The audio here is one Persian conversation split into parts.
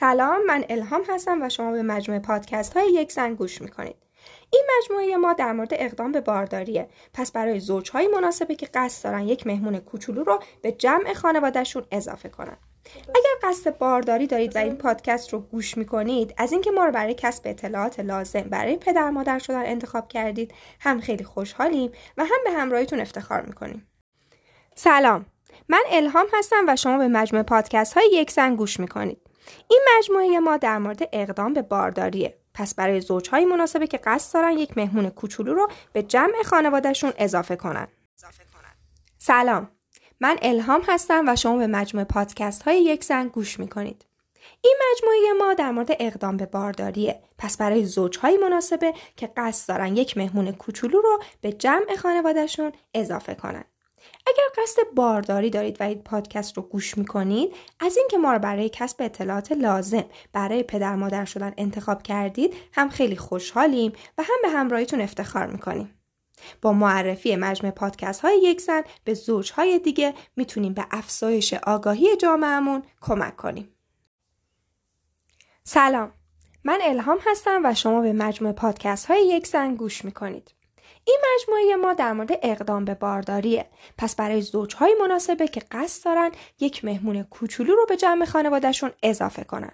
سلام من الهام هستم و شما به مجموعه پادکست های یک زن گوش می‌کنید. این مجموعه ما در مورد اقدام به بارداریه. پس برای زوجهایی مناسبه که قصد دارن یک مهمون کوچولو رو به جمع خانوادهشون اضافه کنن. اگر قصد بارداری دارید و این پادکست رو گوش می‌کنید از اینکه ما رو برای کسب اطلاعات لازم برای پدر مادر شدن انتخاب کردید هم خیلی خوشحالیم و هم به همراهیتون افتخار می‌کنیم سلام من الهام هستم و شما به مجموعه پادکست های یک زن گوش می‌کنید این مجموعه ما در مورد اقدام به بارداریه. پس برای زوجهایی مناسبه که قصد دارن یک مهمون کوچولو رو به جمع خانوادهشون اضافه کنن. سلام. من الهام هستم و شما به مجموعه پادکست های یک زن گوش می‌کنید. این مجموعه ما در مورد اقدام به بارداریه. پس برای زوجهایی مناسبه که قصد دارن یک مهمون کوچولو رو به جمع خانوادهشون اضافه کنن. اگر قصد بارداری دارید و این پادکست رو گوش می‌کنید از اینکه ما رو برای کسب اطلاعات لازم برای پدر مادر شدن انتخاب کردید هم خیلی خوشحالیم و هم به همراهیتون افتخار می‌کنیم. با معرفی مجموع پادکست های یک زن به زوج های دیگه می‌تونیم به افزایش آگاهی جامعهمون کمک کنیم. سلام من الهام هستم و شما به مجموع پادکست های یک زن گوش می‌کنید. این مجموعه ما در مورد اقدام به بارداریه. پس برای زوجهای مناسبه که قصد دارن یک مهمون کوچولو رو به جمع خانوادهشون اضافه کنن.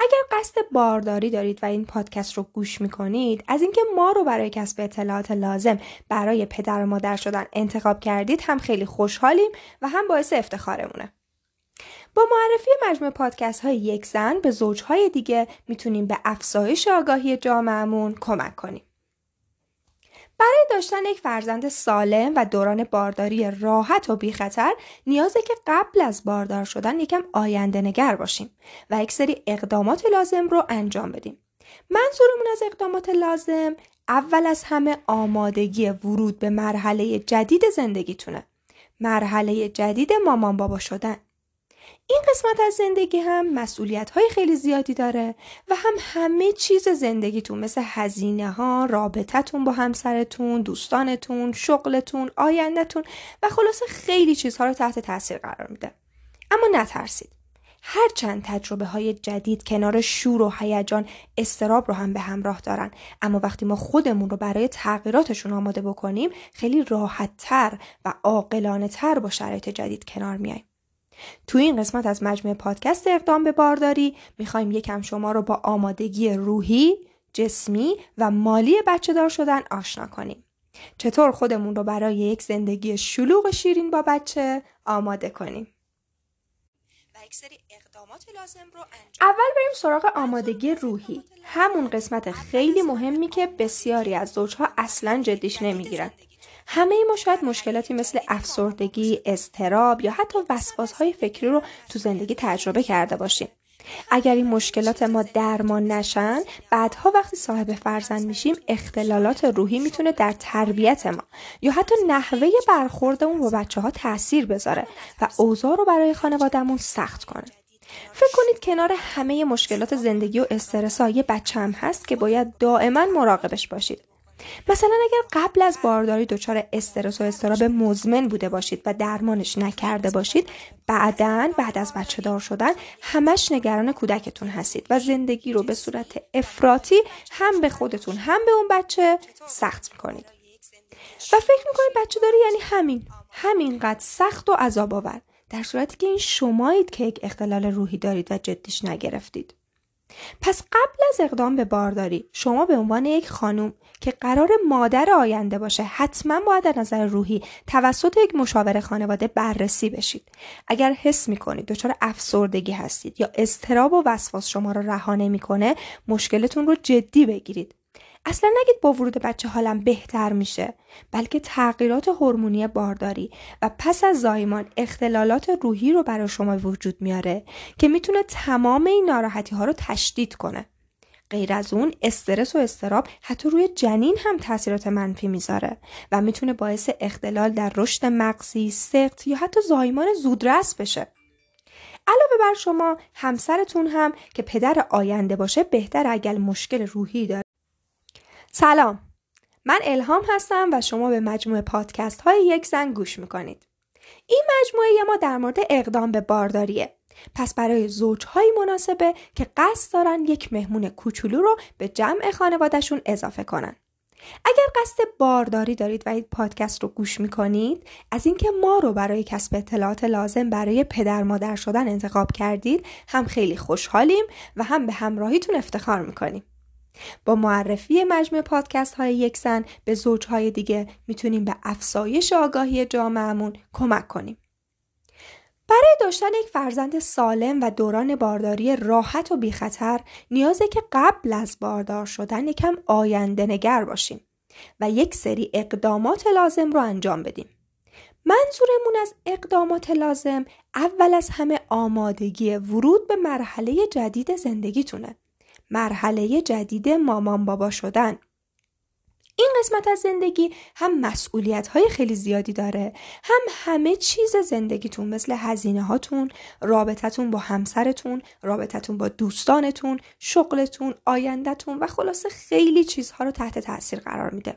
اگر قصد بارداری دارید و این پادکست رو گوش می‌کنید از اینکه ما رو برای کسب اطلاعات لازم برای پدر و مادر شدن انتخاب کردید هم خیلی خوشحالیم و هم باعث افتخارمونه. با معرفی مجموع پادکست های یک زن به زوجهای دیگه می‌تونیم به افزایش آگاهی جامعهمون کمک کنیم. برای داشتن یک فرزند سالم و دوران بارداری راحت و بیخطر نیازه که قبل از باردار شدن یکم آینده نگر باشیم و یک سری اقدامات لازم رو انجام بدیم. منظورمون از اقدامات لازم اول از همه آمادگی ورود به مرحله جدید زندگیتونه. مرحله جدید مامان بابا شدن. این قسمت از زندگی هم مسئولیت های خیلی زیادی داره و هم همه چیز زندگیتون مثل هزینه ها، رابطتون با همسرتون، دوستانتون، شغلتون، آیندهتون و خلاصه خیلی چیزها رو تحت تاثیر قرار میده. اما نترسید. هرچند تجربه های جدید کنار شور و هیجان استراب رو هم به همراه دارن اما وقتی ما خودمون رو برای تغییراتشون آماده بکنیم خیلی راحت تر و عاقلانه تر با شرایط جدید کنار میایم تو این قسمت از مجموعه پادکست اقدام به بارداری می‌خوایم یکم شما رو با آمادگی روحی، جسمی و مالی بچه دار شدن آشنا کنیم. چطور خودمون رو برای یک زندگی شلوغ شیرین با بچه آماده کنیم. و یک سری اقدامات لازم رو اول بریم سراغ آمادگی روحی. همون قسمت خیلی مهمی که بسیاری از زوجها اصلا جدیش نمی‌گیرن. همه ما شاید مشکلاتی مثل افسردگی، استراب یا حتی های فکری رو تو زندگی تجربه کرده باشیم. اگر این مشکلات ما درمان نشن بعدها وقتی صاحب فرزند میشیم اختلالات روحی می‌تونه در تربیت ما یا حتی نحوه برخوردمون با بچه ها تاثیر بذاره و اوضاع رو برای خانوادهمون سخت کنه فکر کنید کنار همه مشکلات زندگی و استرس یه بچه هم هست که باید دائما مراقبش باشید مثلا اگر قبل از بارداری دچار استرس و استراب مزمن بوده باشید و درمانش نکرده باشید بعدا بعد از بچه دار شدن همش نگران کودکتون هستید و زندگی رو به صورت افراطی هم به خودتون هم به اون بچه سخت می‌کنید. و فکر می‌کنید بچه داری یعنی همین همینقدر سخت و عذاب آور در صورتی که این شمایید که یک اختلال روحی دارید و جدیش نگرفتید. پس قبل از اقدام به بارداری شما به عنوان یک خانم که قرار مادر آینده باشه حتما باید در نظر روحی توسط یک مشاور خانواده بررسی بشید. اگر حس می‌کنید دچار افسردگی هستید یا استراب و وسواس شما را رها نمی‌کنه مشکلتون رو جدی بگیرید. اصلا نگید با ورود بچه حالم بهتر میشه بلکه تغییرات هورمونی بارداری و پس از زایمان اختلالات روحی رو برای شما وجود میاره که می‌تونه تمام این ناراحتی ها رو تشدید کنه غیر از اون استرس و استراب حتی روی جنین هم تاثیرات منفی می‌ذاره و می‌تونه باعث اختلال در رشد مغزی، سقط یا حتی زایمان زودرس بشه. علاوه بر شما همسرتون هم که پدر آینده باشه بهتر اگر مشکل روحی داره سلام من الهام هستم و شما به مجموعه پادکست های یک زن گوش می‌کنید این مجموعه ما در مورد اقدام به بارداریه پس برای زوجهایی مناسبه که قصد دارن یک مهمون کوچولو رو به جمع خانوادهشون اضافه کنن. اگر قصد بارداری دارید و این پادکست رو گوش می‌کنید از اینکه ما رو برای کسب اطلاعات لازم برای پدر مادر شدن انتخاب کردید هم خیلی خوشحالیم و هم به همراهیتون افتخار می‌کنیم. با معرفی مجموع پادکست های یک زن به زوجهای دیگه می‌تونیم به افزایش آگاهی جامعهمون کمک کنیم. برای داشتن یک فرزند سالم و دوران بارداری راحت و بیخطر نیازه که قبل از باردار شدن یکم آینده نگر باشیم و یک سری اقدامات لازم رو انجام بدیم. منظورمون از اقدامات لازم اول از همه آمادگی ورود به مرحله جدید زندگیتونه. مرحله جدید مامان بابا شدن. این قسمت از زندگی هم مسئولیت های خیلی زیادی داره هم همه چیز زندگیتون مثل هزینه هاتون رابطتون با همسرتون رابطتون با دوستانتون شغلتون آیندهتون و خلاصه خیلی چیزها رو تحت تاثیر قرار میده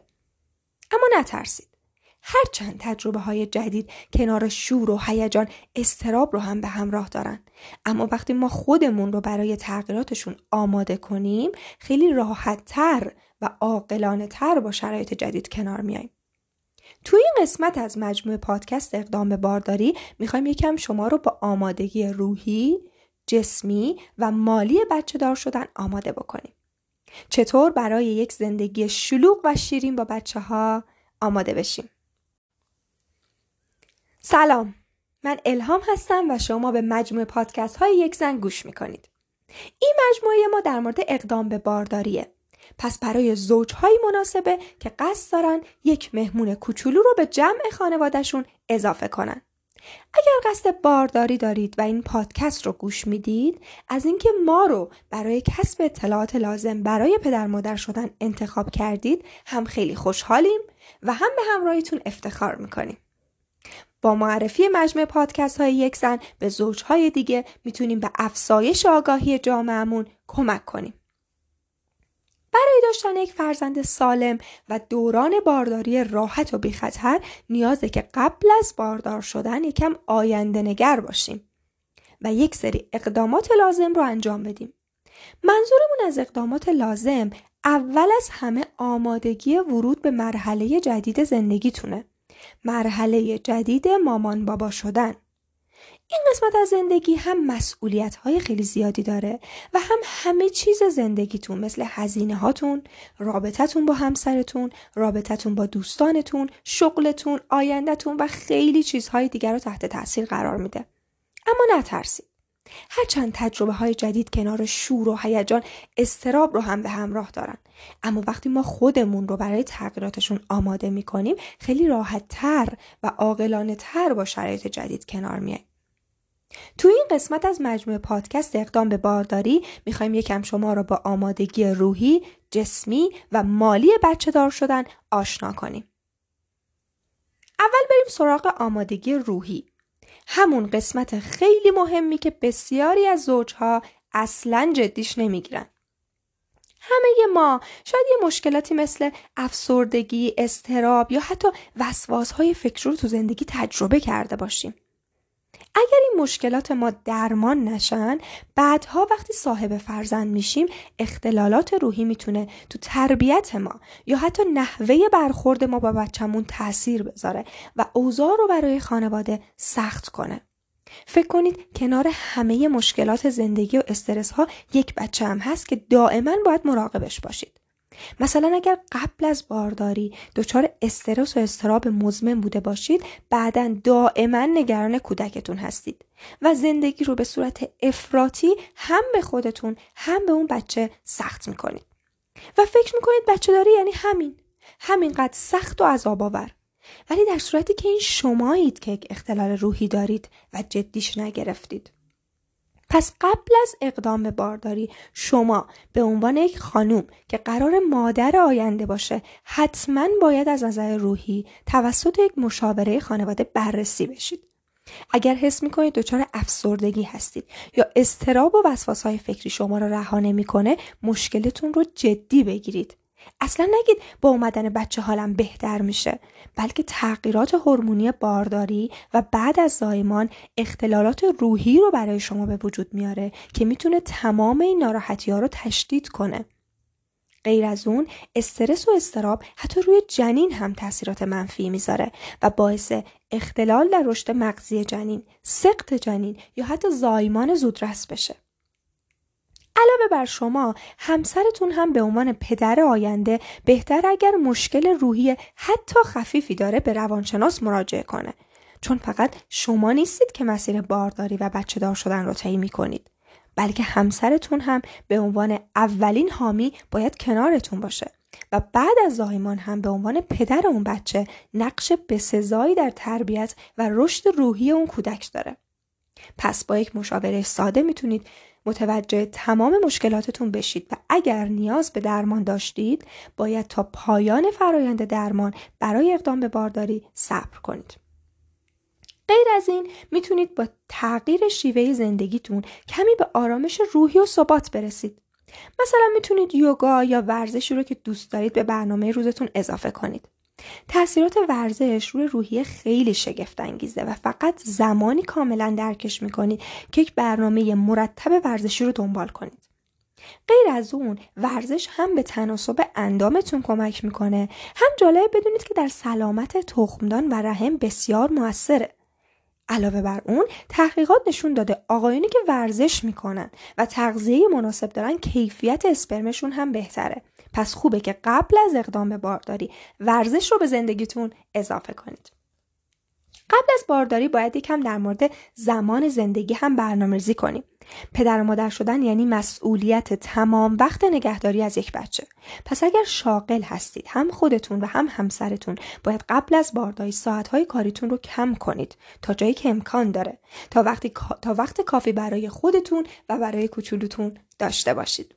اما نترسید هرچند تجربه های جدید کنار شور و هیجان استراب رو هم به همراه دارن اما وقتی ما خودمون رو برای تغییراتشون آماده کنیم خیلی راحت تر و عاقلانه تر با شرایط جدید کنار میاییم توی این قسمت از مجموعه پادکست اقدام به بارداری می‌خوایم یکم شما رو با آمادگی روحی، جسمی و مالی بچه دار شدن آماده بکنیم. چطور برای یک زندگی شلوغ و شیرین با بچه ها آماده بشیم. سلام من الهام هستم و شما به مجموعه پادکست های یک زن گوش می‌کنید. این مجموعه ما در مورد اقدام به بارداریه پس برای زوجهایی مناسبه که قصد دارن یک مهمون کوچولو رو به جمع خانوادهشون اضافه کنن. اگر قصد بارداری دارید و این پادکست رو گوش می‌دید از اینکه ما رو برای کسب اطلاعات لازم برای پدر مادر شدن انتخاب کردید هم خیلی خوشحالیم و هم به همراهیتون افتخار می‌کنیم. با معرفی مجموع پادکست های یک زن به زوجهای دیگه می‌تونیم به افزایش آگاهی جامعهمون کمک کنیم. برای داشتن یک فرزند سالم و دوران بارداری راحت و بیخطر نیازه که قبل از باردار شدن یکم آینده نگر باشیم و یک سری اقدامات لازم رو انجام بدیم. منظورمون از اقدامات لازم اول از همه آمادگی ورود به مرحله جدید زندگیتونه. مرحله جدید مامان بابا شدن. این قسمت از زندگی هم مسئولیت های خیلی زیادی داره و هم همه چیز زندگیتون مثل هزینه هاتون، رابطتون با همسرتون، رابطتون با دوستانتون، شغلتون، آیندهتون و خیلی چیزهای دیگر رو تحت تاثیر قرار میده. اما نترسید. هرچند تجربه های جدید کنار شور و هیجان استراب رو هم به همراه دارن اما وقتی ما خودمون رو برای تغییراتشون آماده می‌کنیم خیلی راحت تر و عاقلانه تر با شرایط جدید کنار میاییم تو این قسمت از مجموعه پادکست اقدام به بارداری می‌خوایم یکم شما رو با آمادگی روحی، جسمی و مالی بچه دار شدن آشنا کنیم. اول بریم سراغ آمادگی روحی. همون قسمت خیلی مهمی که بسیاری از زوجها اصلا جدیش نمی‌گیرن. همه ما شاید یه مشکلاتی مثل افسردگی، استراب یا حتی وسواسهای فکری رو تو زندگی تجربه کرده باشیم. اگر این مشکلات ما درمان نشن بعدها وقتی صاحب فرزند میشیم اختلالات روحی می‌تونه تو تربیت ما یا حتی نحوه برخورد ما با بچهمون تاثیر بذاره و اوضاع رو برای خانواده سخت کنه. فکر کنید کنار همه مشکلات زندگی و استرس ها یک بچه هم هست که دائما باید مراقبش باشید. مثلا اگر قبل از بارداری دچار استرس و استراب مزمن بوده باشید بعدا دائما نگران کودکتون هستید و زندگی رو به صورت افراطی هم به خودتون هم به اون بچه سخت می‌کنید. و فکر می‌کنید بچه داری یعنی همین. همینقدر سخت و عذاب آور. ولی در صورتی که این شمایید که یک اختلال روحی دارید و جدیش نگرفتید. پس قبل از اقدام به بارداری شما به عنوان یک خانوم که قرار مادر آینده باشه حتما باید از نظر روحی توسط یک مشاوره خانواده بررسی بشید. اگر حس می‌کنید دچار افسردگی هستید یا استراب و های فکری شما را رها نمی‌کنه مشکلتون رو جدی بگیرید اصلا نگید با اومدن بچه حالم بهتر میشه بلکه تغییرات هورمونی بارداری و بعد از زایمان اختلالات روحی رو برای شما به وجود میاره که می‌تونه تمام این ناراحتی ها رو تشدید کنه غیر از اون استرس و استراب حتی روی جنین هم تاثیرات منفی می‌ذاره و باعث اختلال در رشد مغزی جنین، سقط جنین یا حتی زایمان زودرس بشه. علاوه بر شما همسرتون هم به عنوان پدر آینده بهتر اگر مشکل روحی حتی خفیفی داره به روانشناس مراجعه کنه چون فقط شما نیستید که مسیر بارداری و بچه دار شدن رو طی می‌کنید بلکه همسرتون هم به عنوان اولین حامی باید کنارتون باشه و بعد از زایمان هم به عنوان پدر اون بچه نقش بسزایی در تربیت و رشد روحی اون کودک داره. پس با یک مشاوره ساده می‌تونید متوجه تمام مشکلاتتون بشید و اگر نیاز به درمان داشتید باید تا پایان فرایند درمان برای اقدام به بارداری صبر کنید. غیر از این می‌تونید با تغییر شیوه زندگیتون کمی به آرامش روحی و ثبات برسید. مثلا می‌تونید یوگا یا ورزشی رو که دوست دارید به برنامه روزتون اضافه کنید. تاثیرات ورزش روی روحیه خیلی شگفت انگیزه و فقط زمانی کاملا درکش می‌کنید که یک برنامه مرتب ورزشی رو دنبال کنید. غیر از اون ورزش هم به تناسب اندامتون کمک می‌کنه. هم جالب بدونید که در سلامت تخمدان و رحم بسیار موثره. علاوه بر اون تحقیقات نشون داده آقایونی که ورزش می‌کنن و تغذیه مناسب دارن کیفیت اسپرمشون هم بهتره. پس خوبه که قبل از اقدام به بارداری ورزش رو به زندگیتون اضافه کنید قبل از بارداری باید یکم در مورد زمان زندگی هم برنامه‌ریزی کنیم. پدر و مادر شدن یعنی مسئولیت تمام وقت نگهداری از یک بچه. پس اگر شاغل هستید هم خودتون و هم همسرتون باید قبل از بارداری ساعتهای کاریتون رو کم کنید تا جایی که امکان داره تا وقتی تا وقت کافی برای خودتون و برای کوچولوتون داشته باشید.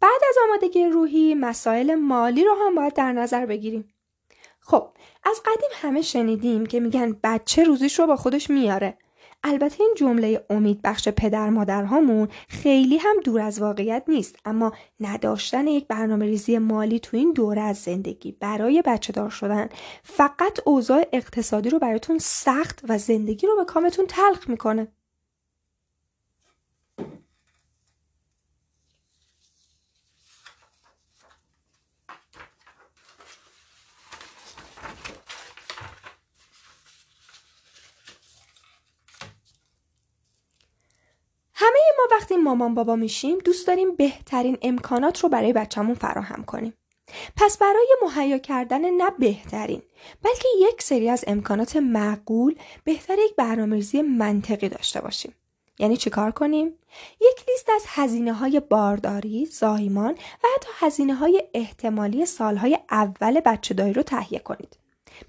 بعد از آمادگی روحی مسائل مالی رو هم باید در نظر بگیریم. خب از قدیم همه شنیدیم که میگن بچه روزیش رو با خودش میاره البته این جمله امید بخش پدر مادرهامون خیلی هم دور از واقعیت نیست اما نداشتن یک برنامه ریزی مالی تو این دوره از زندگی برای بچه دار شدن فقط اوضاع اقتصادی رو براتون سخت و زندگی رو به کامتون تلخ می‌کنه همه ما وقتی مامان بابا میشیم دوست داریم بهترین امکانات رو برای بچهمون فراهم کنیم. پس برای مهیا کردن نه بهترین بلکه یک سری از امکانات معقول بهتر یک برنامه‌ریزی منطقی داشته باشیم. یعنی چیکار کنیم؟ یک لیست از هزینه های بارداری، زایمان و حتی هزینه های احتمالی سالهای اول بچه داری رو تهیه کنید.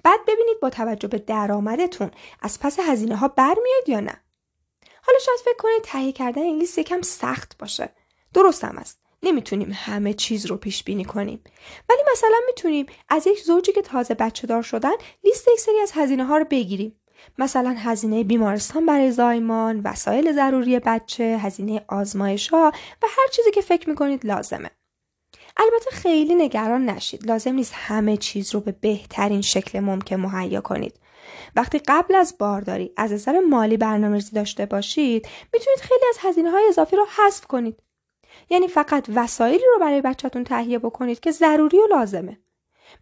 بعد ببینید با توجه به درآمدتون از پس هزینه ها برمیاد یا نه. حالا شاید فکر کنید تهیه کردن این لیست یکم سخت باشه. درست هم است. نمی‌تونیم همه چیز رو پیش بینی کنیم. ولی مثلا می‌تونیم از یک زوجی که تازه بچه دار شدن لیست یک سری از هزینه ها رو بگیریم. مثلا هزینه بیمارستان برای زایمان وسایل ضروری بچه هزینه آزمایش ها و هر چیزی که فکر می‌کنید لازمه. البته خیلی نگران نشید. لازم نیست همه چیز رو به بهترین شکل ممکن مهیا کنید. وقتی قبل از بارداری از نظر مالی برنامه‌ریزی داشته باشید می‌تونید خیلی از هزینه های اضافی رو حذف کنید. یعنی فقط وسایلی رو برای بچهتون تهیه بکنید که ضروری و لازمه.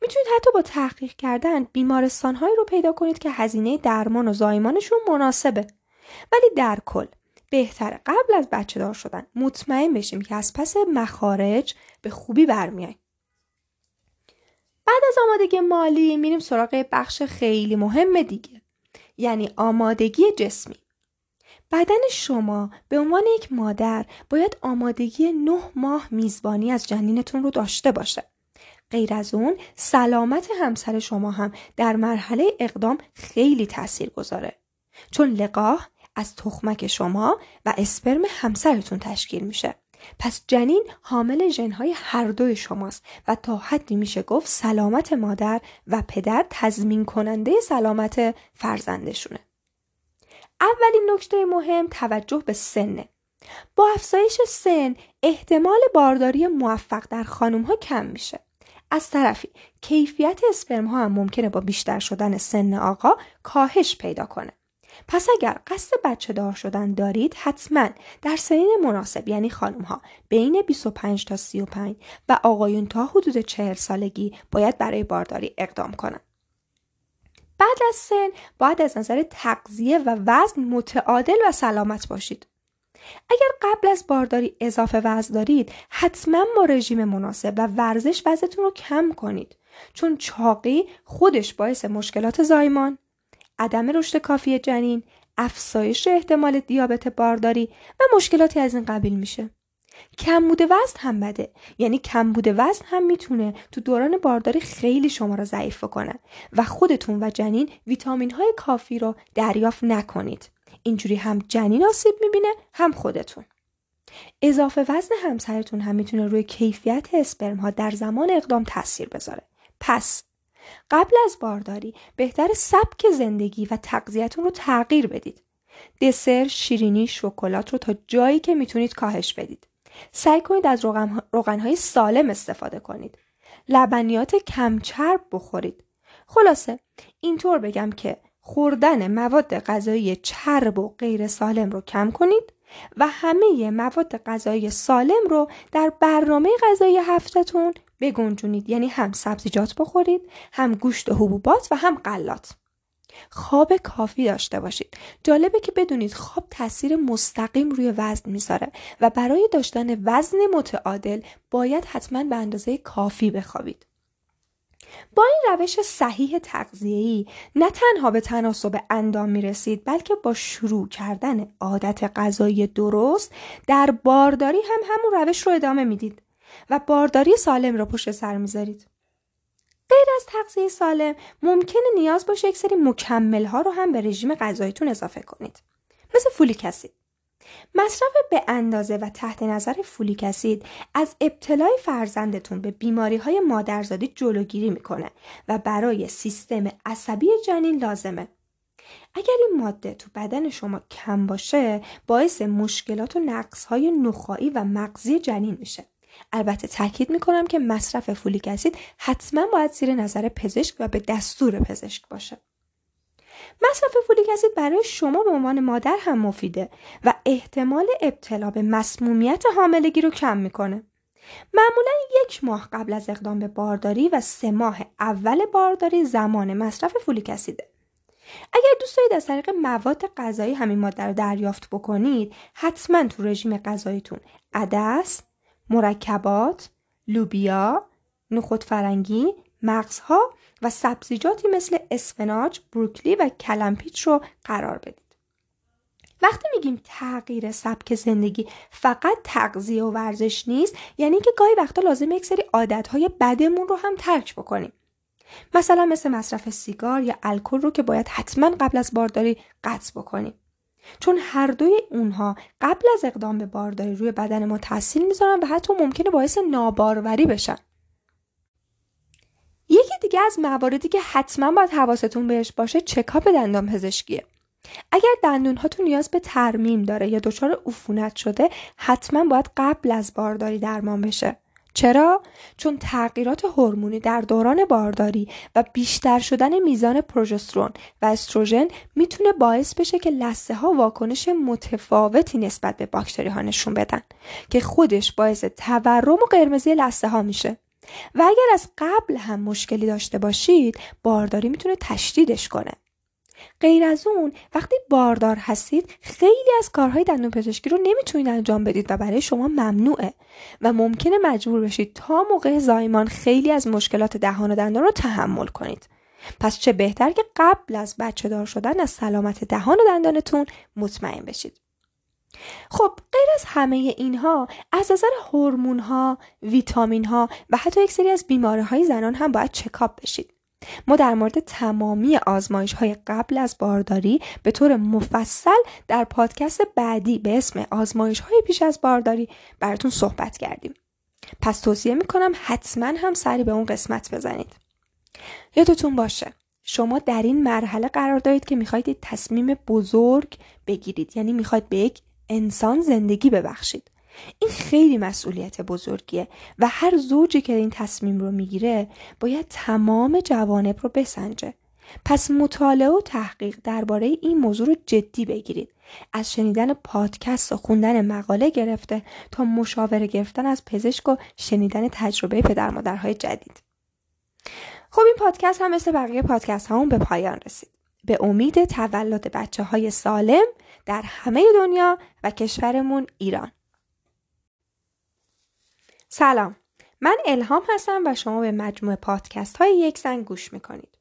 می‌تونید حتی با تحقیق کردن بیمارستانهایی رو پیدا کنید که هزینه درمان و زایمانشون مناسبه. ولی در کل بهتره قبل از بچه دار شدن مطمئن بشیم که از پس مخارج به خوبی برمیاییم بعد از آمادگی مالی میریم سراغ بخش خیلی مهم دیگه یعنی آمادگی جسمی. بدن شما به عنوان یک مادر باید آمادگی نه ماه میزبانی از جنینتون رو داشته باشه. غیر از اون سلامت همسر شما هم در مرحله اقدام خیلی تاثیر گذاره چون لقاح از تخمک شما و اسپرم همسرتون تشکیل میشه. پس جنین حامل ژنهای هر دوی شماست و تا حدی میشه گفت سلامت مادر و پدر تضمین کننده سلامت فرزندشونه. اولین نکته مهم توجه به سنه. با افزایش سن احتمال بارداری موفق در خانم ها کم میشه. از طرفی کیفیت اسپرم ها هم ممکنه با بیشتر شدن سن آقا کاهش پیدا کنه. پس اگر قصد بچه دار شدن دارید حتما در سنین مناسب یعنی خانم ها بین 25 تا 35 و آقایون تا حدود 40 سالگی باید برای بارداری اقدام کنند. بعد از سن باید از نظر تغذیه و وزن متعادل و سلامت باشید. اگر قبل از بارداری اضافه وزن دارید حتما با رژیم مناسب و ورزش وزنتون رو کم کنید چون چاقی خودش باعث مشکلات زایمان عدم رشد کافی جنین افزایش احتمال دیابت بارداری و مشکلاتی از این قبیل میشه. کمبود وزن هم بده. یعنی کمبود وزن هم می‌تونه تو دوران بارداری خیلی شما رو ضعیف کنه و خودتون و جنین ویتامین های کافی رو دریافت نکنید. اینجوری هم جنین آسیب می‌بینه هم خودتون. اضافه وزن همسرتون هم می‌تونه روی کیفیت اسپرم ها در زمان اقدام تاثیر بذاره. پس قبل از بارداری بهتر سبک زندگی و تغذیتون رو تغییر بدید. دسر شیرینی شکلات رو تا جایی که می‌تونید کاهش بدید. سعی کنید از روغن های سالم استفاده کنید. لبنیات کمچرب بخورید. خلاصه اینطور بگم که خوردن مواد غذایی چرب و غیر سالم رو کم کنید و همه مواد غذایی سالم رو در برنامه غذایی هفتهتون بگنجونید. یعنی هم سبزیجات بخورید هم گوشت و حبوبات و هم غلات. خواب کافی داشته باشید. جالبه که بدونید خواب تاثیر مستقیم روی وزن می‌ذاره و برای داشتن وزن متعادل باید حتما به اندازه کافی بخوابید. با این روش صحیح تغذیه‌ای نه تنها به تناسب اندام می رسید بلکه با شروع کردن عادت غذایی درست در بارداری هم همون روش رو ادامه می‌دید. و بارداری سالم رو پشت سر می‌ذارید. غیر از تغذیه سالم ممکنه نیاز باشه یک سری مکمل ها رو هم به رژیم غذاییتون اضافه کنید. مثل فولیک اسید. مصرف به اندازه و تحت نظر فولیک اسید از ابتلای فرزندتون به بیماری های مادرزادی جلوگیری می‌کنه و برای سیستم عصبی جنین لازمه. اگر این ماده تو بدن شما کم باشه باعث مشکلات و نقص های نخایی و مغزی جنین میشه. البته تاکید می‌کنم که مصرف فولیک اسید حتما باید زیر نظر پزشک و به دستور پزشک باشه. مصرف فولیک اسید برای شما به عنوان مادر هم مفیده و احتمال ابتلا به مسمومیت حاملگی رو کم می‌کنه. معمولا یک ماه قبل از اقدام به بارداری و سه ماه اول بارداری زمان مصرف فولیک اسیده. اگر دوست دارید از طریق مواد غذایی همین ماده رو دریافت بکنید حتما تو رژیم غذاییتون عدس مرکبات لوبیا نخود فرنگی مغزها و سبزیجاتی مثل اسفناج، بروکلی و کلمپیچ رو قرار بدید. وقتی میگیم تغییر سبک زندگی فقط تغذیه و ورزش نیست یعنی که گاهی وقتا لازم یک سری عادتهای بدمون رو هم ترک بکنیم. مثلا مثل مصرف سیگار یا الکل رو که باید حتما قبل از بارداری قطع بکنیم. چون هر دوی اونها قبل از اقدام به بارداری روی بدن ما تاثیر می‌ذارن و حتی ممکنه باعث ناباروری بشن. یکی دیگه از مواردی که حتما باید حواستون بهش باشه چکاپ دندان پزشکیه. اگر دندون هاتون نیاز به ترمیم داره یا دچار عفونت شده حتما باید قبل از بارداری درمان بشه. چرا؟ چون تغییرات هورمونی در دوران بارداری و بیشتر شدن میزان پروژسترون و استروژن می‌تونه باعث بشه که لسه ها واکنش متفاوتی نسبت به باکتری ها نشون بدن که خودش باعث تورم و قرمزی لسه ها میشه. و اگر از قبل هم مشکلی داشته باشید بارداری می‌تونه تشدیدش کنه غیر از اون وقتی باردار هستید خیلی از کارهای دندون پزشکی رو نمی‌تونید انجام بدید و برای شما ممنوعه و ممکنه مجبور بشید تا موقع زایمان خیلی از مشکلات دهان و دندان رو تحمل کنید پس چه بهتر که قبل از بچه دار شدن از سلامت دهان و دندانتون مطمئن بشید خب غیر از همه اینها از نظر هورمون ها، ویتامین ها و حتی یک سری از بیماری های زنان هم باید چکاپ بشید. ما در مورد تمامی آزمایش های قبل از بارداری به طور مفصل در پادکست بعدی به اسم آزمایش های پیش از بارداری براتون صحبت کردیم. پس توصیه می‌کنم حتما هم سری به اون قسمت بزنید. یادتون باشه شما در این مرحله قرار دارید که می‌خواید تصمیم بزرگ بگیرید یعنی می‌خواید به یک انسان زندگی ببخشید این خیلی مسئولیت بزرگیه و هر زوجی که این تصمیم رو می‌گیره باید تمام جوانب رو بسنجه. پس مطالعه و تحقیق درباره این موضوع رو جدی بگیرید. از شنیدن پادکست و خوندن مقاله گرفته تا مشاوره گرفتن از پزشک و شنیدن تجربه پدر مادرهای جدید. خب این پادکست هم مثل بقیه پادکست همون به پایان رسید. به امید تولد بچه های سالم در همه دنیا و کشورمون ایران. سلام من الهام هستم و شما به مجموعه پادکست های یک زن گوش می‌کنید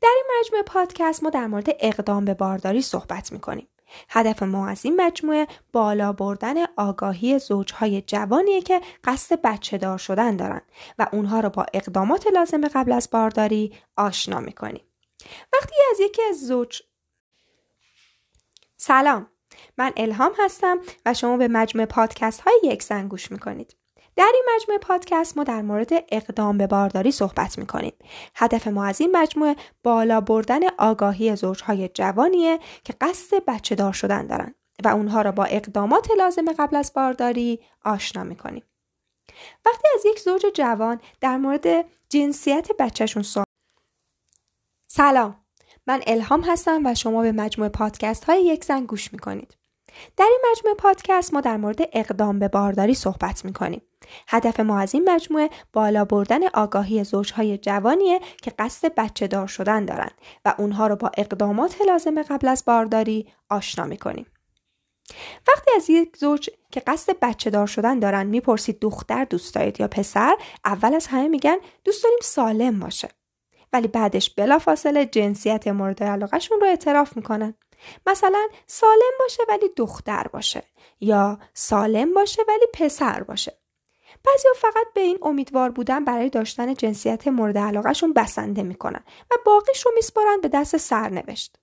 در این مجموعه پادکست ما در مورد اقدام به بارداری صحبت می‌کنیم هدف ما از این مجموعه بالا بردن آگاهی زوجهای جوانیه که قصد بچه دار شدن دارن و اونها رو با اقدامات لازم قبل از بارداری آشنا می‌کنیم. وقتی از یکی از زوج سلام من الهام هستم و شما به مجموعه پادکست های یک زن گوش می‌کنید. در این مجموعه پادکست ما در مورد اقدام به بارداری صحبت می کنیم. هدف ما از این مجموعه بالا بردن آگاهی زوجهای جوانیه که قصد بچه دار شدن دارن و اونها را با اقدامات لازم قبل از بارداری آشنا می کنیم. وقتی از یک زوج جوان در مورد جنسیت بچهشون سوال سلام من الهام هستم و شما به مجموعه پادکست های یک زن گوش می کنید. در این مجموعه پادکست ما در مورد اقدام به بارداری صحبت می کنیم. هدف ما از این مجموعه بالا بردن آگاهی زوجهای جوانیه که قصد بچه دار شدن دارند و اونها رو با اقدامات لازم قبل از بارداری آشنا می کنیم. وقتی از یک زوج که قصد بچه دار شدن دارن می‌پرسید دختر دوست دارید یا پسر اول از همه میگن دوست داریم سالم باشه ولی بعدش بلافاصله جنسیت مورد علاقهشون رو اعتراف می‌کنن. مثلا سالم باشه ولی دختر باشه یا سالم باشه ولی پسر باشه. بعضیا فقط به این امیدوار بودن برای داشتن جنسیت مورد علاقهشون بسنده می‌کنن و باقیش رو میسپارن به دست سرنوشت.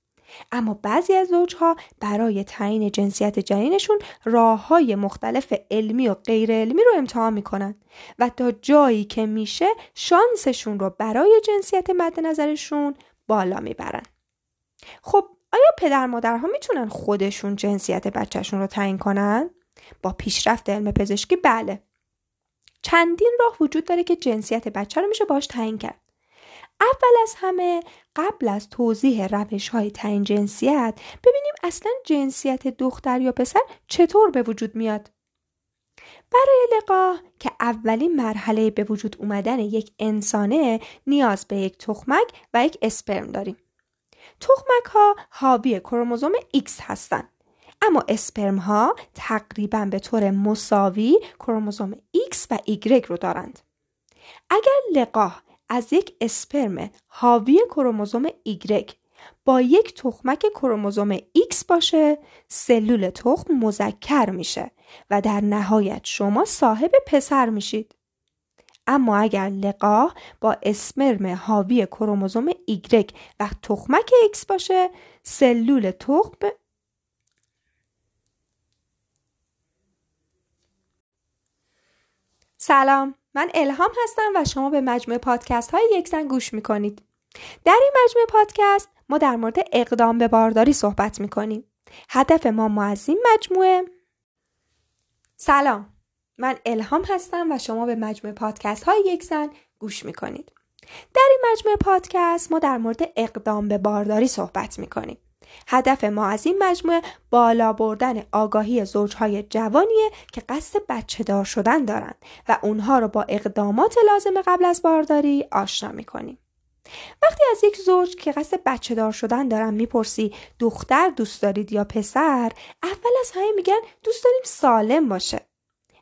اما بعضی از زوجها برای تعیین جنسیت جنینشون راه های مختلف علمی و غیر علمی رو امتحان می‌کنن و تا جایی که میشه شانسشون رو برای جنسیت مد نظرشون بالا می‌برن. خب آیا پدر مادرها می‌تونن خودشون جنسیت بچهشون رو تعیین کنن؟ با پیشرفت علم پزشکی بله. چندین راه وجود داره که جنسیت بچه رو میشه باش تعیین کرد. اول از همه قبل از توضیح روش های تعیین جنسیت ببینیم اصلا جنسیت دختر یا پسر چطور به وجود میاد. برای لقاح که اولین مرحله به وجود اومدن یک انسانه نیاز به یک تخمک و یک اسپرم داریم. تخمک ها حاوی کروموزوم X هستند. اما اسپرم ها تقریبا به طور مساوی کروموزوم X و Y رو دارند. اگر لقاح از یک اسپرم حاوی کروموزوم Y با یک تخمک کروموزوم X باشه سلول تخم مذکر میشه و در نهایت شما صاحب پسر میشید. اما اگر لقاح با اسپرم حاوی کروموزوم Y و تخمک X باشه سلول تخم سلام من الهام هستم و شما به مجموعه پادکست های یک زن گوش می‌کنید. در این مجموعه پادکست ما در مورد اقدام به بارداری صحبت می‌کنیم. هدف ما ما از این مجموعه سلام من الهام هستم و شما به مجموعه پادکست های یک زن گوش می‌کنید. در این مجموعه پادکست ما در مورد اقدام به بارداری صحبت می‌کنیم. هدف ما از این مجموعه بالا بردن آگاهی زوجهای جوانیه که قصد بچه دار شدن دارند و اونها رو با اقدامات لازم قبل از بارداری آشنا می‌کنیم. وقتی از یک زوج که قصد بچه دار شدن دارن می‌پرسی دختر دوست دارید یا پسر اول از همه میگن دوست داریم سالم باشه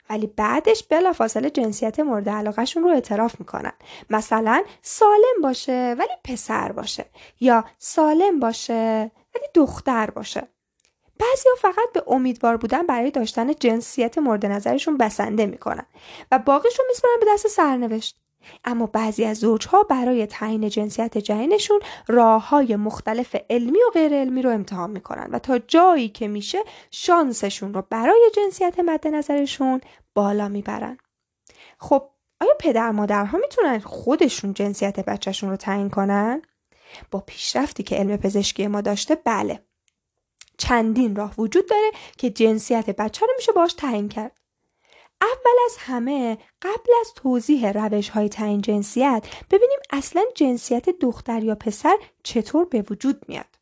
ولی بعدش بلافاصله جنسیت مورد علاقهشون رو اعتراف می‌کنن مثلا سالم باشه ولی پسر باشه یا سالم باشه ولی دختر باشه. بعضیا فقط به امیدوار بودن برای داشتن جنسیت مورد نظرشون بسنده می‌کنن و باقیش رو به دست سرنوشت. اما بعضی از زوجها برای تعیین جنسیت جنینشون راه های مختلف علمی و غیر علمی رو امتحان می‌کنن و تا جایی که میشه شانسشون رو برای جنسیت مد نظرشون بالا می‌برن. خب آیا پدر مادرها می‌تونن خودشون جنسیت بچهشون رو تعیین کنن؟ با پیشرفتی که علم پزشکی ما داشته بله چندین راه وجود داره که جنسیت بچه رو میشه باش تعیین کرد. اول از همه قبل از توضیح روش های تعیین جنسیت ببینیم اصلا جنسیت دختر یا پسر چطور به وجود میاد.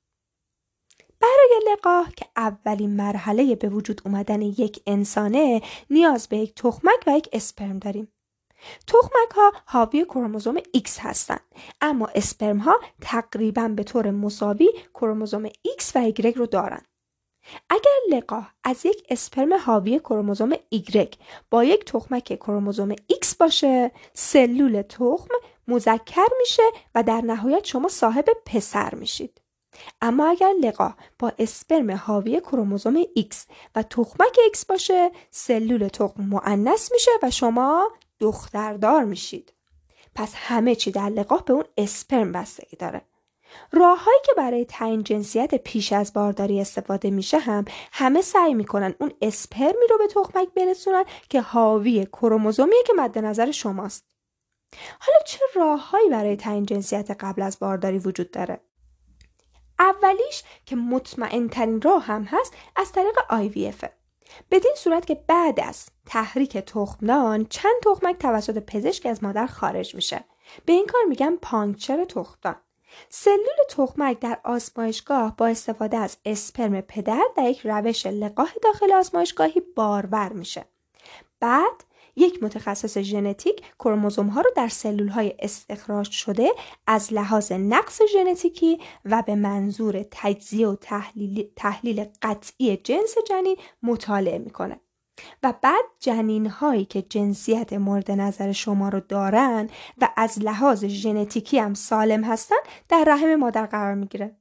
برای لقاح که اولین مرحله به وجود اومدن یک انسانه نیاز به یک تخمک و یک اسپرم داریم. تخمک ها حاوی کروموزوم X هستند اما اسپرم ها تقریبا به طور مساوی کروموزوم X و Y رو دارند. اگر لقاح از یک اسپرم حاوی کروموزوم Y با یک تخمک کروموزوم X باشه سلول تخم مذکر میشه و در نهایت شما صاحب پسر میشید. اما اگر لقاح با اسپرم حاوی کروموزوم X و تخمک X باشه سلول تخم معنس میشه و شما دختردار میشید. پس همه چی در لقاح به اون اسپرم بستگی داره. راههایی که برای تعیین جنسیت پیش از بارداری استفاده میشه هم همه سعی می‌کنن اون اسپرمی رو به تخمک برسونن که حاوی کروموزومیه که مد نظر شماست. حالا چه راههایی برای تعیین جنسیت قبل از بارداری وجود داره؟ اولیش که مطمئن ترین راه هم هست از طریق IVF. بدین صورت که بعد از تحریک تخمدان چند تخمک توسط پزشک از مادر خارج میشه. به این کار میگن پانکچر تخمدان. سلول تخمک در آزمایشگاه با استفاده از اسپرم پدر در یک روش لقاح داخل آزمایشگاهی بارور میشه. بعد یک متخصص ژنتیک کروموزوم ها رو در سلول های استخراج شده از لحاظ نقص ژنتیکی و به منظور تجزیه و تحلیل, تحلیل قطعی جنس جنین مطالعه می‌کنه. و بعد جنین هایی که جنسیت مورد نظر شما رو دارن و از لحاظ ژنتیکی هم سالم هستن در رحم مادر قرار می‌گیره.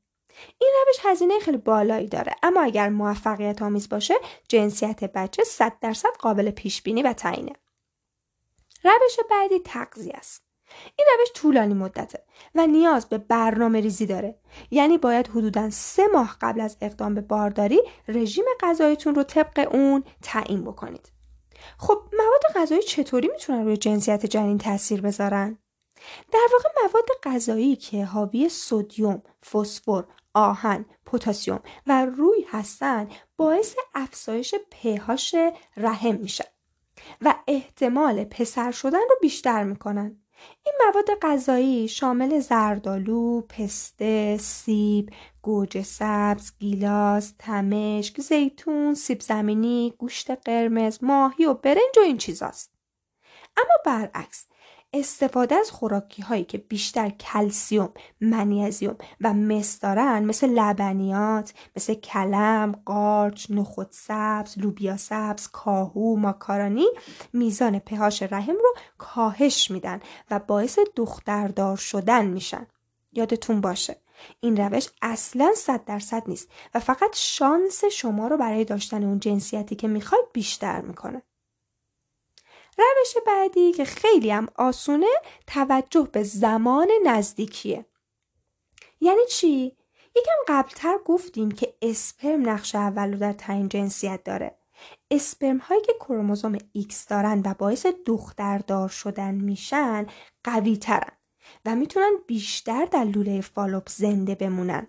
این روش هزینه خیلی بالایی داره اما اگر موفقیت آمیز باشه جنسیت بچه 100 درصد قابل پیش بینی و تعیینه. روش بعدی تغذیه است. این روش طولانی مدته و نیاز به برنامه ریزی داره. یعنی باید حدودا سه ماه قبل از اقدام به بارداری رژیم غذاییتون رو طبق اون تعیین بکنید. خب مواد غذایی چطوری می‌تونن روی جنسیت جنین تاثیر بذارن؟ در واقع مواد غذایی که حاوی سودیوم، فسفر، آهن، پتاسیم و روی هستن باعث افزایش پهاش رحم میشن و احتمال پسر شدن رو بیشتر می‌کنن. این مواد غذایی شامل زردالو، پسته، سیب، گوجه سبز، گیلاس، تمشک، زیتون، سیب زمینی، گوشت قرمز، ماهی و برنج و این چیزاست. اما برعکس استفاده از خوراکی هایی که بیشتر کلسیوم، منیزیوم و مس دارن مثل لبنیات، مثل کلم، قارچ، نخود سبز، لوبیا سبز، کاهو، ماکارانی میزان پهاش رحم رو کاهش میدن و باعث دختردار شدن میشن. یادتون باشه این روش اصلا صد درصد نیست و فقط شانس شما رو برای داشتن اون جنسیتی که می‌خواید بیشتر می‌کنه. روش بعدی که خیلی هم آسونه توجه به زمان نزدیکیه. یعنی چی؟ یکم قبلتر گفتیم که اسپرم نقش اول رو در تعیین جنسیت داره. اسپرم هایی که کروموزوم X دارن و باعث دختردار شدن میشن قوی ترن و می‌تونن بیشتر در لوله فالوپ زنده بمونن.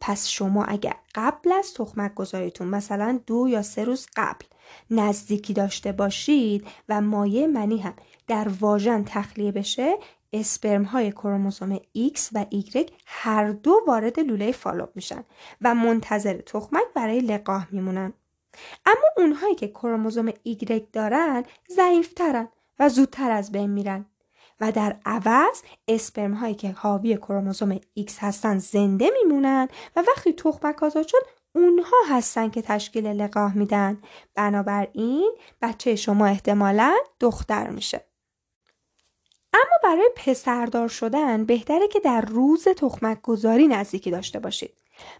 پس شما اگر قبل از تخمک گذاریتون مثلا دو یا سه روز قبل نزدیکی داشته باشید و مایع منی هم در واژن تخلیه بشه اسپرم های کروموزوم X و Y هر دو وارد لوله فالوب میشن و منتظر تخمک برای لقاح میمونن. اما اونهایی که کروموزوم Y دارن ضعیفترن و زودتر از بین میرن و در عوض اسپرم هایی که حاوی کروموزوم X هستن زنده میمونن و وقتی تخمک آزاد شد اونها هستن که تشکیل لقاح میدن. بنابراین بچه شما احتمالا دختر میشه. اما برای پسردار شدن بهتره که در روز تخمک گذاری نزدیکی داشته باشید.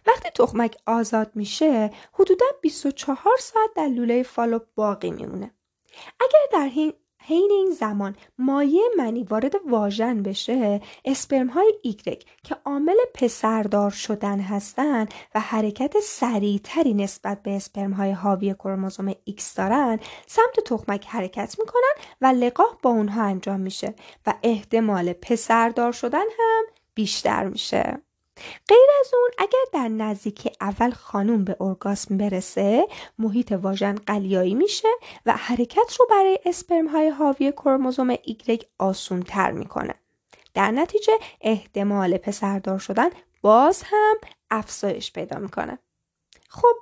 وقتی تخمک آزاد میشه حدودا 24 ساعت در لوله فالوپ باقی میمونه. اگر در حین این زمان مایع منی وارد واژن بشه اسپرم های ایگرگ که عامل پسردار شدن هستند و حرکت سریعتری نسبت به اسپرم های حاوی کروموزوم X دارن سمت تخمک حرکت می‌کنن و لقاح با اونها انجام میشه و احتمال پسردار شدن هم بیشتر میشه. غیر از اون اگر در نزدیکی اول خانوم به ارگاسم برسه محیط واژن قلیایی میشه و حرکت رو برای اسپرم های حاوی کروموزوم ایگرگ آسون تر می‌کنه در نتیجه احتمال پسردار شدن باز هم افزایش پیدا می‌کنه خب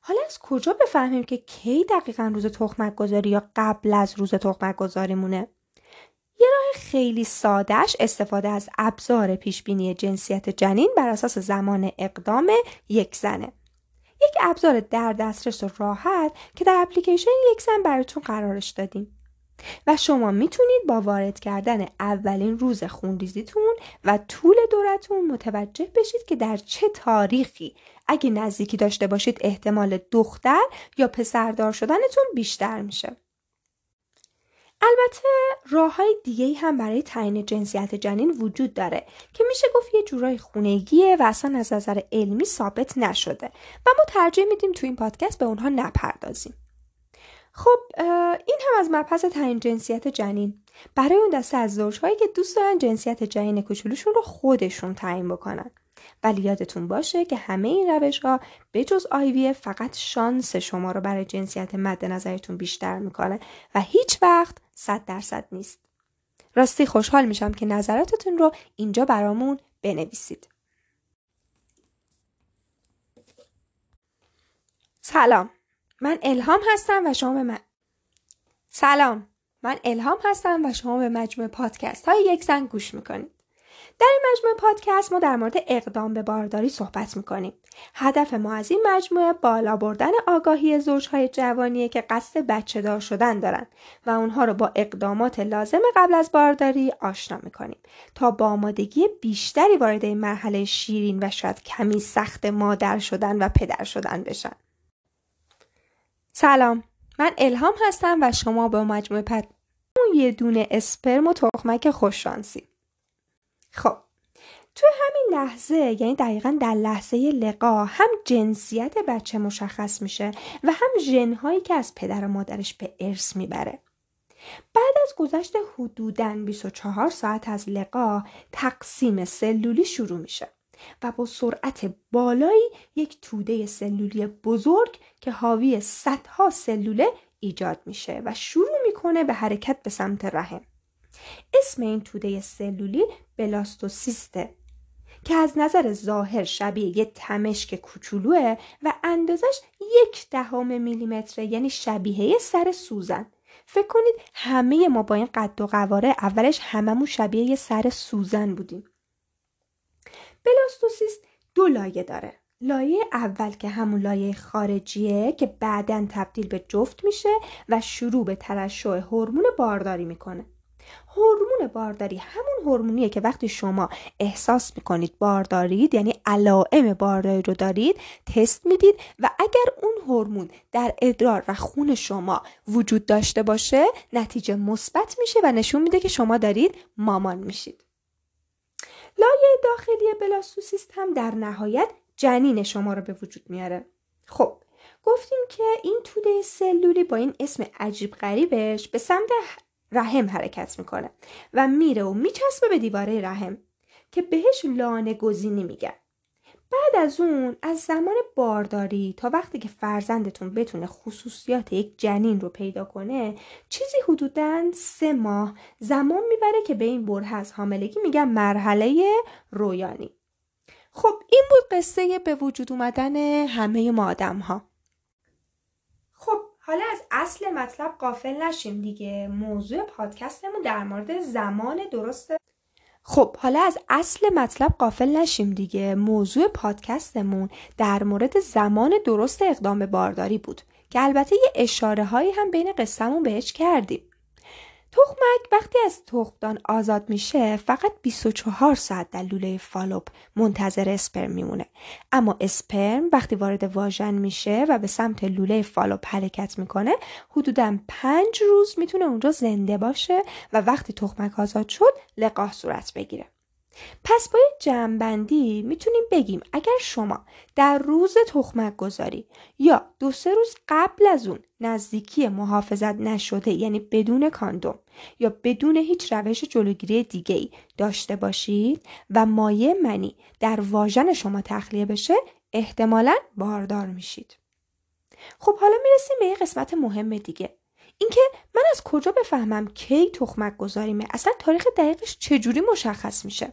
حالا از کجا بفهمیم که کی دقیقا روز تخمک گذاری یا قبل از روز تخمک گذاری مونه؟ یه راه خیلی سادهش استفاده از ابزار پیشبینی جنسیت جنین بر اساس زمان اقدام یک زنه. یک ابزار در دسترس و راحت که در اپلیکیشن یک زن براتون قرارش دادیم. و شما می‌تونید با وارد کردن اولین روز خونریزیتون و طول دورتون متوجه بشید که در چه تاریخی اگه نزدیکی داشته باشید احتمال دختر یا پسردار شدنتون بیشتر میشه. البته راه های دیگه هم برای تعیین جنسیت جنین وجود داره که میشه گفت یه جورای خونگیه و اصلا از نظر علمی ثابت نشده و ما ترجیح میدیم تو این پادکست به اونها نپردازیم. خب این هم از مبحث تعیین جنسیت جنین برای اون دسته از زوجهایی که دوست دارن جنسیت جنین کوچولوشون رو خودشون تعیین بکنن ولی یادتون باشه که همه این روش ها به جز آیویه فقط شانس شما رو برای جنسیت مد نظرتون بیشتر می‌کنه و هیچ وقت صد درصد نیست. راستی خوشحال میشم که نظراتتون رو اینجا برامون بنویسید. سلام. من الهام هستم و شما به من سلام. من الهام هستم و شما به مجموعه پادکست های یک زن گوش می‌کنید. در این مجموعه پادکست ما در مورد اقدام به بارداری صحبت می‌کنیم. هدف ما از این مجموعه بالا بردن آگاهی زوجهای جوانیه که قصد بچه دار شدن دارن و اونها رو با اقدامات لازم قبل از بارداری آشنا می‌کنیم تا با آمادگی بیشتری وارد این مرحله شیرین و شاید کمی سخت مادر شدن و پدر شدن بشن. سلام من الهام هستم و شما به مجموعه پد یه دونه اسپرم و تخمک خوششانسی. خب. تو همین لحظه یعنی دقیقا در لحظه لقا هم جنسیت بچه مشخص میشه و هم ژنهایی که از پدر و مادرش به ارث می‌بره. بعد از گذشت حدوداً 24 ساعت از لقا تقسیم سلولی شروع میشه و با سرعت بالایی یک توده سلولی بزرگ که حاوی صدها سلوله ایجاد میشه و شروع می‌کنه به حرکت به سمت رحم. اسم این توده سلولی بلاستوسیسته که از نظر ظاهر شبیه یه تمشک کوچولوه و اندازش یک دهم میلیمتره یعنی شبیه سر سوزن. فکر کنید همه ما با این قد و قواره اولش هممون شبیه یه سر سوزن بودیم. بلاستوسیست دو لایه داره. لایه اول که همون لایه خارجیه که بعدا تبدیل به جفت میشه و شروع به ترشح هورمون بارداری می‌کنه. هورمون بارداری همون هورمونیه که وقتی شما احساس می‌کنید باردارید یعنی علائم بارداری رو دارید تست می‌دید و اگر اون هورمون در ادرار و خون شما وجود داشته باشه نتیجه مثبت میشه و نشون میده که شما دارید مامان میشید. لایه داخلی بلاستوسیست هم در نهایت جنین شما رو به وجود میاره. خب گفتیم که این توده سلولی با این اسم عجیب غریبش به سمت رحم حرکت می‌کنه و میره و میچسبه به دیواره رحم که بهش لانه گزینی میگن بعد از اون از زمان بارداری تا وقتی که فرزندتون بتونه خصوصیات یک جنین رو پیدا کنه چیزی حدودا سه ماه زمان می‌بره که به این بره از حاملگی میگن مرحله رویانی. خب این بود قصه به وجود اومدن همه ما آدم ها حالا از اصل مطلب قافل نشیم دیگه. موضوع پادکستمون در مورد زمان درست خب حالا از اصل مطلب قافل نشیم دیگه. موضوع پادکستمون در مورد زمان درست اقدام بارداری بود که البته یه اشاره هایی هم بین قصهمون بهش کردیم. تخمک وقتی از تخمدان آزاد میشه فقط 24 ساعت در لوله فالوپ منتظر اسپرم میمونه. اما اسپرم وقتی وارد واژن میشه و به سمت لوله فالوپ حرکت می‌کنه حدودا 5 روز می‌تونه اونجا زنده باشه و وقتی تخمک آزاد شد لقاح صورت بگیره. پس با جمعبندی می‌تونیم بگیم اگر شما در روز تخمک گذاری یا دو سه روز قبل از اون نزدیکی محافظت نشده یعنی بدون کاندوم یا بدون هیچ روش جلوگیری دیگه ای داشته باشید و مایع منی در واژن شما تخلیه بشه احتمالا باردار میشید. خب حالا می‌رسیم به یه قسمت مهم دیگه. اینکه من از کجا بفهمم کی تخمک گذاریمه؟ اصلا تاریخ دقیقش چجوری مشخص میشه؟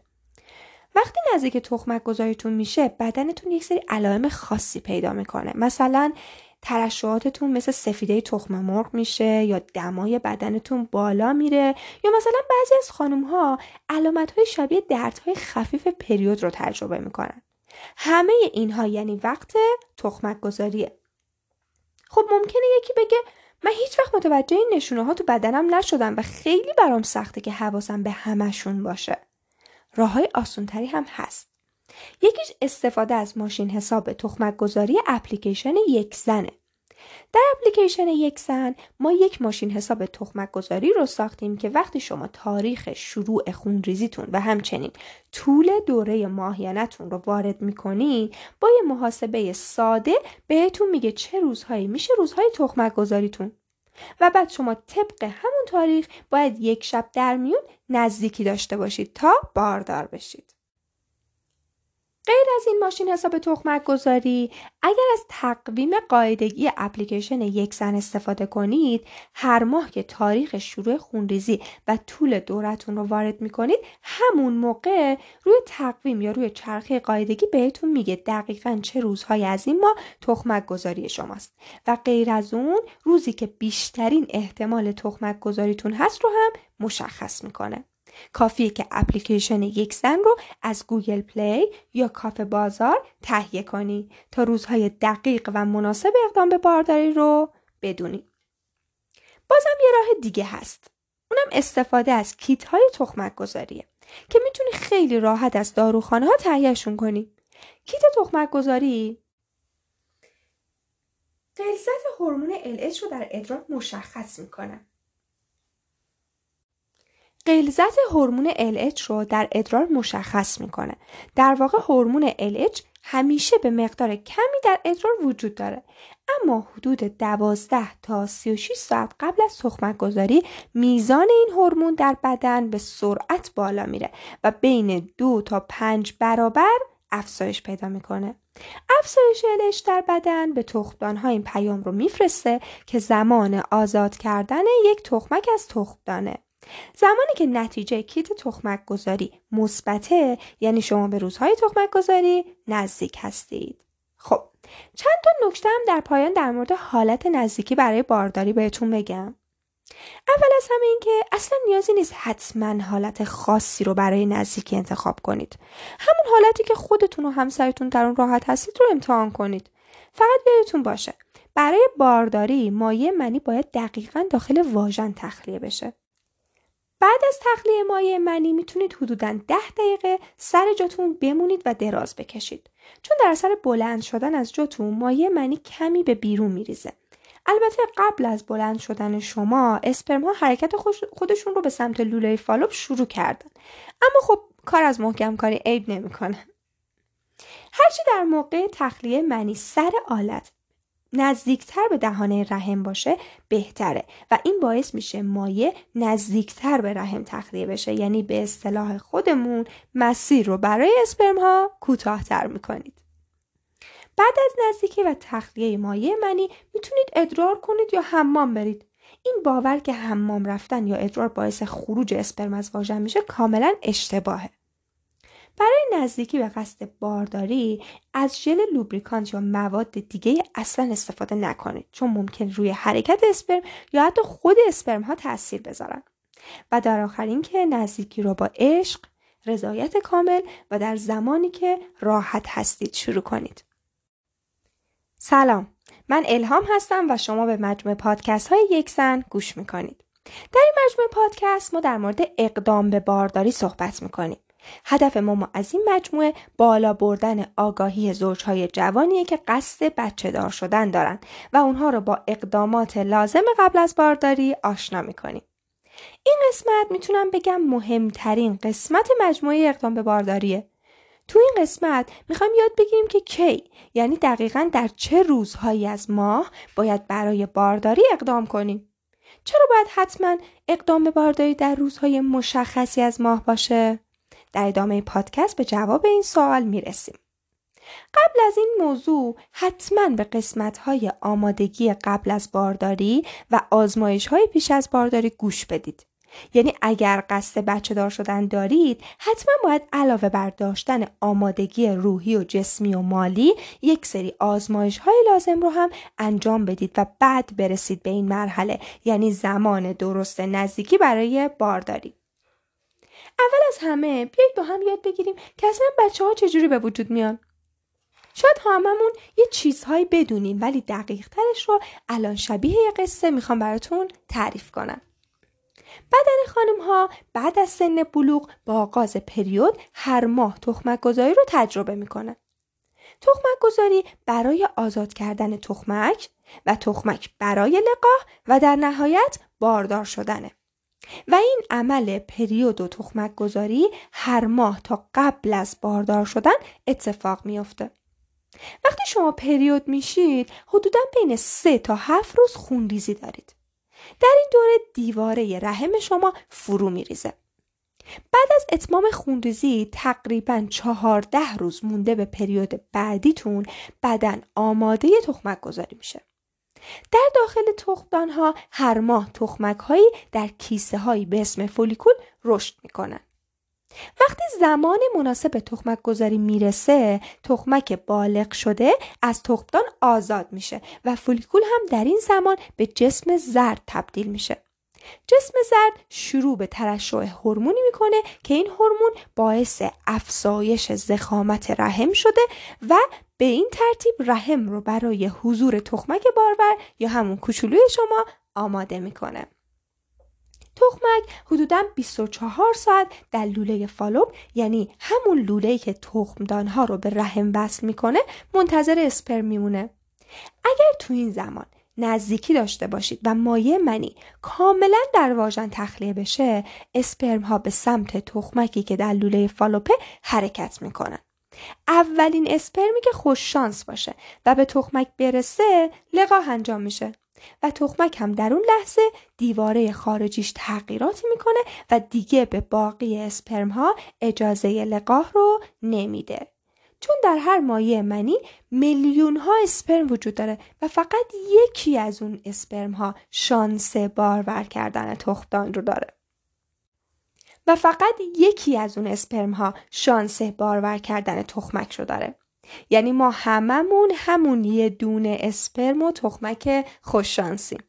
وقتی نزدیک تخمک گذاریتون میشه بدنتون یک سری علائم خاصی پیدا می‌کنه. مثلا ترشحاتتون مثل سفیده تخم مرغ میشه یا دمای بدنتون بالا میره یا مثلا بعضی از خانم ها علامت های شبیه دردهای خفیف پریود رو تجربه می‌کنن. همه اینها یعنی وقت تخمک گذاریه خب ممکنه یکی بگه من هیچ وقت متوجه این نشونه ها تو بدنم نشدم و خیلی برام سخته که حواسم به همشون باشه. راه های آسونتری هم هست. یکیش استفاده از ماشین حساب تخمک گذاری اپلیکیشن یک زنه. در اپلیکیشن یک زن ما یک ماشین حساب تخمک گذاری رو ساختیم که وقتی شما تاریخ شروع خونریزیتون و همچنین طول دوره ماهیانتون رو وارد می‌کنین با یه محاسبه ساده بهتون میگه چه روزهایی میشه روزهای تخمک گذاریتون و بعد شما طبق همون تاریخ باید یک شب در میون نزدیکی داشته باشید تا باردار بشید. غیر از این ماشین حساب تخمک گذاری اگر از تقویم قاعدگی اپلیکیشن یک زن استفاده کنید هر ماه که تاریخ شروع خونریزی و طول دورتون رو وارد می‌کنید همون موقع روی تقویم یا روی چرخه قاعدگی بهتون میگه دقیقا چه روزهایی از این ماه تخمک گذاری شماست. و غیر از اون روزی که بیشترین احتمال تخمک گذاریتون هست رو هم مشخص می‌کنه. کافیه که اپلیکیشن یک زن رو از گوگل پلی یا کافه بازار تهیه کنی تا روزهای دقیق و مناسب اقدام به بارداری رو بدونی. بازم یه راه دیگه هست. اونم استفاده از کیت های تخمک گذاریه که می‌تونی خیلی راحت از داروخانه ها تهیهشون کنی. کیت تخمک گذاری غلظت هورمون LH رو در ادرار مشخص می‌کنه غلظت هورمون LH رو در ادرار مشخص می‌کنه. در واقع هورمون LH همیشه به مقدار کمی در ادرار وجود داره اما حدود 12 تا 36 ساعت قبل از تخمک گذاری میزان این هورمون در بدن به سرعت بالا میره و بین دو تا پنج برابر افزایش پیدا می‌کنه. افزایش الش در بدن به تخمدان این پیام رو میفرسته که زمان آزاد کردن یک تخمک از تخمدانه. زمانی که نتیجه کیت تخمک گذاری مثبته یعنی شما به روزهای تخمک گذاری نزدیک هستید. خب چند تا نکته هم در پایان در مورد حالت نزدیکی برای بارداری بهتون بگم. اول از همه این که اصلا نیازی نیست حتما حالت خاصی رو برای نزدیکی انتخاب کنید. همون حالتی که خودتون و همسرتون در اون راحت هستید رو امتحان کنید. فقط یادتون باشه برای بارداری مایع منی باید دقیقا داخل واژن تخلیه بشه. بعد از تخلیه مایع منی می‌تونید حدودا ده دقیقه سر جاتون بمونید و دراز بکشید. چون در اثر بلند شدن از جاتون مایع منی کمی به بیرون میریزه. البته قبل از بلند شدن شما اسپرم ها حرکت خودشون رو به سمت لوله فالوب شروع کردن. اما خب کار از محکم کاری عیب نمی‌کنه. هرچی در موقع تخلیه منی سر آلت نزدیکتر به دهانه رحم باشه بهتره. و این باعث میشه مایع نزدیکتر به رحم تخلیه بشه. یعنی به اصطلاح خودمون مسیر رو برای اسپرم ها کوتاهتر می‌کنید. بعد از نزدیکی و تخلیه مایع منی می‌تونید ادرار کنید یا حمام برید. این باور که حمام رفتن یا ادرار باعث خروج اسپرم از واژن میشه کاملا اشتباهه. برای نزدیکی به قصد بارداری از ژل لوبریکانت یا مواد دیگه اصلا استفاده نکنید چون ممکن روی حرکت اسپرم یا حتی خود اسپرم ها تاثیر بذارن. و در آخرین که نزدیکی رو با عشق رضایت کامل و در زمانی که راحت هستید شروع کنید. سلام من الهام هستم و شما به مجموعه پادکست های یک زن گوش می‌کنید. در این مجموعه پادکست ما در مورد اقدام به بارداری صحبت می‌کنیم. هدف ما از این مجموعه بالا بردن آگاهی زوجهای جوانیه که قصد بچه دار شدن دارن و اونها رو با اقدامات لازم قبل از بارداری آشنا می‌کنیم. این قسمت می‌تونم بگم مهمترین قسمت مجموعه اقدام به بارداریه. تو این قسمت می‌خوایم یاد بگیریم که کی یعنی دقیقا در چه روزهایی از ماه باید برای بارداری اقدام کنیم. چرا باید حتما اقدام به بارداری در روزهای مشخصی از ماه باشه؟ در ادامه پادکست به جواب این سوال می‌رسیم. قبل از این موضوع حتما به قسمت های آمادگی قبل از بارداری و آزمایش های پیش از بارداری گوش بدید. یعنی اگر قصد بچه دار شدن دارید حتما باید علاوه بر داشتن آمادگی روحی و جسمی و مالی یک سری آزمایش های لازم رو هم انجام بدید و بعد برسید به این مرحله یعنی زمان درست نزدیکی برای بارداری اول از همه بیایید با هم یاد بگیریم که اصلا بچه ها چجوری به وجود میان شاید هممون یه چیزهایی بدونیم ولی دقیق ترش رو الان شبیه یه قصه می‌خوام براتون تعریف کنم. بدن خانم ها بعد از سن بلوغ با آغاز پریود هر ماه تخمک گذاری رو تجربه می‌کنن. تخمک گذاری برای آزاد کردن تخمک و تخمک برای لقاح و در نهایت باردار شدنه. و این عمل پریود و تخمک گذاری هر ماه تا قبل از باردار شدن اتفاق میافته. وقتی شما پریود میشید حدودا بین سه تا هفت روز خونریزی دارید. در این دوره دیواره رحم شما فرو میریزه. بعد از اتمام خونریزی تقریبا چهارده روز مونده به پریود بعدیتون بدن آماده تخمک گذاری میشه. در داخل تخمدان ها هر ماه تخمک هایی در کیسه هایی به اسم فولیکول رشد می‌کنن. وقتی زمان مناسب تخمک گذاری می‌رسه تخمک بالغ شده از تخمدان آزاد میشه و فولیکول هم در این زمان به جسم زرد تبدیل میشه جسم زرد شروع به ترشح هورمونی می‌کنه که این هورمون باعث افزایش زخامت رحم شده و به این ترتیب رحم رو برای حضور تخمک بارور یا همون کوچولوی شما آماده می‌کنه. تخمک حدودا 24 ساعت در لوله فالوب یعنی همون لوله که تخمدانها رو به رحم وصل می‌کنه منتظر اسپرم میمونه. اگر تو این زمان نزدیکی داشته باشید و مایع منی کاملا در واژن تخلیه بشه اسپرم ها به سمت تخمکی که در لوله فالوپه حرکت می‌کنن اولین اسپرمی که خوش شانس باشه و به تخمک برسه لقاح انجام میشه و تخمک هم در اون لحظه دیواره خارجیش تغییراتی می‌کنه و دیگه به باقی اسپرم ها اجازه لقاح رو نمیده. چون در هر مایع منی میلیون ها اسپرم وجود داره و فقط یکی از اون اسپرم ها شانس بارور کردن تخمدان رو داره. و فقط یکی از اون اسپرم ها شانس بارور کردن تخمک رو داره. یعنی ما هممون همون یه دونه اسپرم و تخمک خوششانسیم